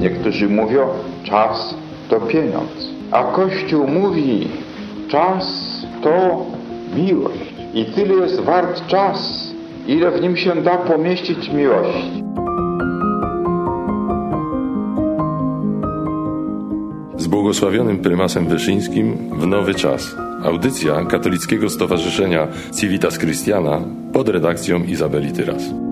Niektórzy mówią, czas to pieniądz. A Kościół mówi, czas to miłość. I tyle jest wart czas, ile w nim się da pomieścić miłości. Z błogosławionym prymasem Wyszyńskim w nowy czas. Audycja Katolickiego Stowarzyszenia Civitas Christiana pod redakcją Izabeli Tyras.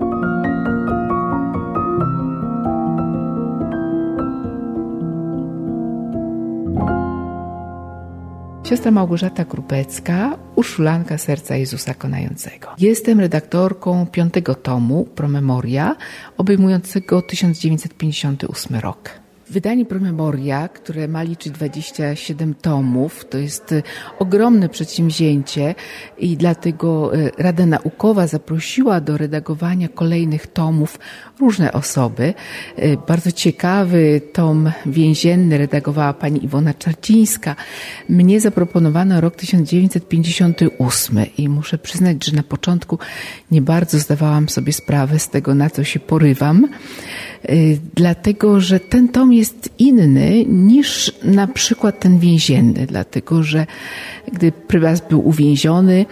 Siostra Małgorzata Krupecka, uszulanka Serca Jezusa Konającego. Jestem redaktorką piątego tomu Promemoria, obejmującego 1958 rok. Wydanie Promemoria, które ma liczyć 27 tomów, to jest e, ogromne przedsięwzięcie i dlatego e, Rada Naukowa zaprosiła do redagowania kolejnych tomów różne osoby. E, bardzo ciekawy tom więzienny redagowała pani Iwona Czarcińska. Mnie zaproponowano rok 1958 i muszę przyznać, że na początku nie bardzo zdawałam sobie sprawę z tego, na co się porywam. Y, dlatego że ten tom jest inny niż na przykład ten więzienny, dlatego że gdy prymas był uwięziony,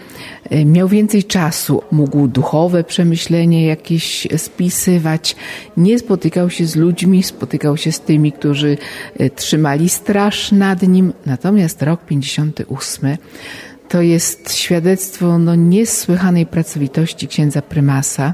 y, miał więcej czasu, mógł duchowe przemyślenie jakieś spisywać, nie spotykał się z ludźmi, spotykał się z tymi, którzy y, trzymali straż nad nim. Natomiast rok 58 to jest świadectwo no, niesłychanej pracowitości księdza prymasa,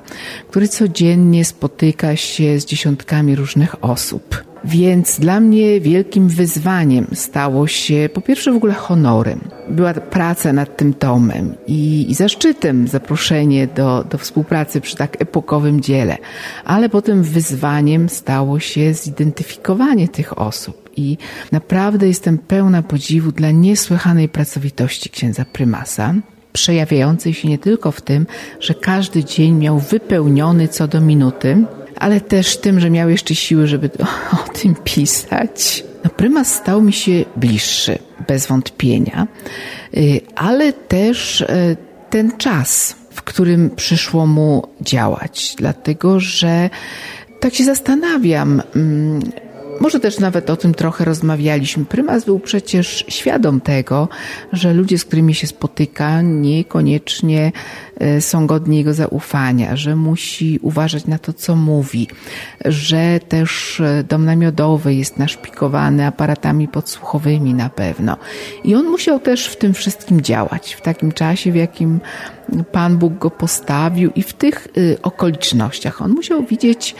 który codziennie spotyka się z dziesiątkami różnych osób. Więc dla mnie wielkim wyzwaniem stało się po pierwsze w ogóle honorem. Była praca nad tym tomem i, i zaszczytem zaproszenie do, do współpracy przy tak epokowym dziele, ale potem wyzwaniem stało się zidentyfikowanie tych osób. I naprawdę jestem pełna podziwu dla niesłychanej pracowitości księdza prymasa przejawiającej się nie tylko w tym, że każdy dzień miał wypełniony co do minuty, ale też tym, że miał jeszcze siły, żeby o, tym pisać. No, prymas stał mi się bliższy, bez wątpienia, y, ale też y, ten czas, w którym przyszło mu działać, dlatego że tak się zastanawiam, mm, może też nawet o tym trochę rozmawialiśmy. Prymas był przecież świadom tego, że ludzie, z którymi się spotyka, niekoniecznie e, są godni jego zaufania, że musi uważać na to, co mówi, że też e, dom namiotowy jest naszpikowany aparatami podsłuchowymi na pewno. I on musiał też w tym wszystkim działać, w takim czasie, w jakim Pan Bóg go postawił i w tych e, okolicznościach. On musiał widzieć,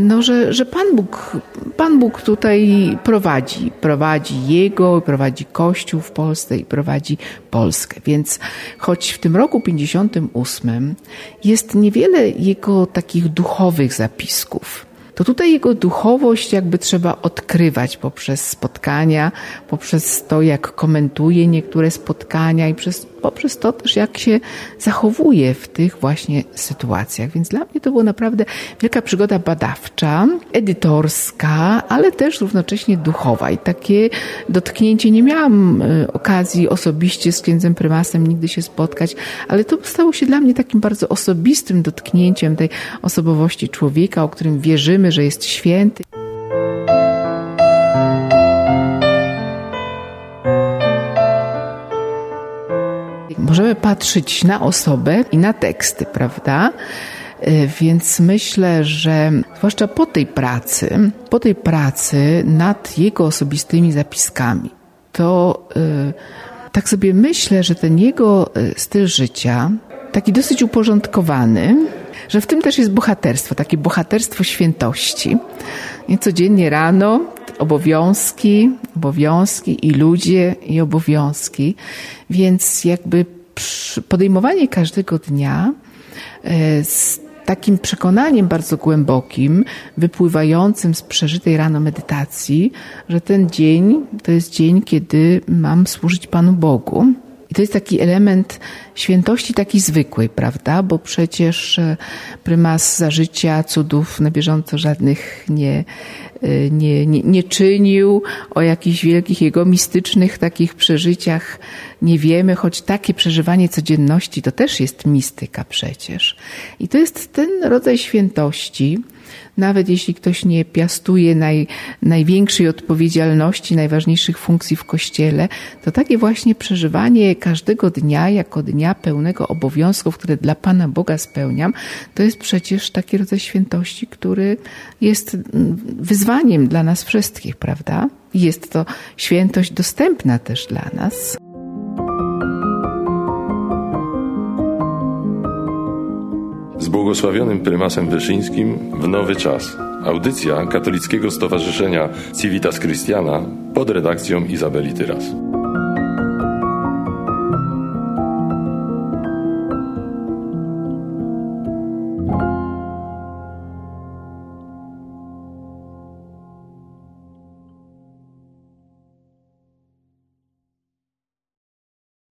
no, że, że Pan Bóg, Pan Bóg tutaj prowadzi, prowadzi Jego, prowadzi Kościół w Polsce i prowadzi Polskę. Więc choć w tym roku 58 jest niewiele Jego takich duchowych zapisków, to tutaj jego duchowość jakby trzeba odkrywać poprzez spotkania, poprzez to, jak komentuje niektóre spotkania i przez, poprzez to też, jak się zachowuje w tych właśnie sytuacjach. Więc dla mnie to była naprawdę wielka przygoda badawcza, edytorska, ale też równocześnie duchowa. I takie dotknięcie nie miałam e, okazji osobiście z księdzem prymasem nigdy się spotkać, ale to stało się dla mnie takim bardzo osobistym dotknięciem tej osobowości człowieka, o którym wierzymy, że jest święty. Możemy patrzeć na osobę i na teksty, prawda? E, więc myślę, że zwłaszcza po tej pracy, po tej pracy nad jego osobistymi zapiskami, to yy, tak sobie myślę, że ten jego e, styl życia, taki dosyć uporządkowany, że w tym też jest bohaterstwo, takie bohaterstwo świętości. I codziennie rano obowiązki, obowiązki i ludzie i obowiązki, więc jakby podejmowanie każdego dnia e, z takim przekonaniem bardzo głębokim, wypływającym z przeżytej rano medytacji, że ten dzień to jest dzień, kiedy mam służyć Panu Bogu i to jest taki element świętości taki zwykłej, prawda? Bo przecież e, prymas za życia cudów na bieżąco żadnych nie, e, nie, nie, nie czynił. O jakichś wielkich jego mistycznych takich przeżyciach nie wiemy, choć takie przeżywanie codzienności to też jest mistyka przecież. I to jest ten rodzaj świętości, Nawet jeśli ktoś nie piastuje naj, największej odpowiedzialności, najważniejszych funkcji w kościele, to takie właśnie przeżywanie każdego dnia jako dnia pełnego obowiązków, które dla Pana Boga spełniam, to jest przecież taki rodzaj świętości, który jest mm, wyzwaniem dla nas wszystkich, prawda? Jest to świętość dostępna też dla nas. Błogosławionym prymasem Wyszyńskim w nowy czas. Audycja Katolickiego Stowarzyszenia Civitas Christiana pod redakcją Izabeli Tyras.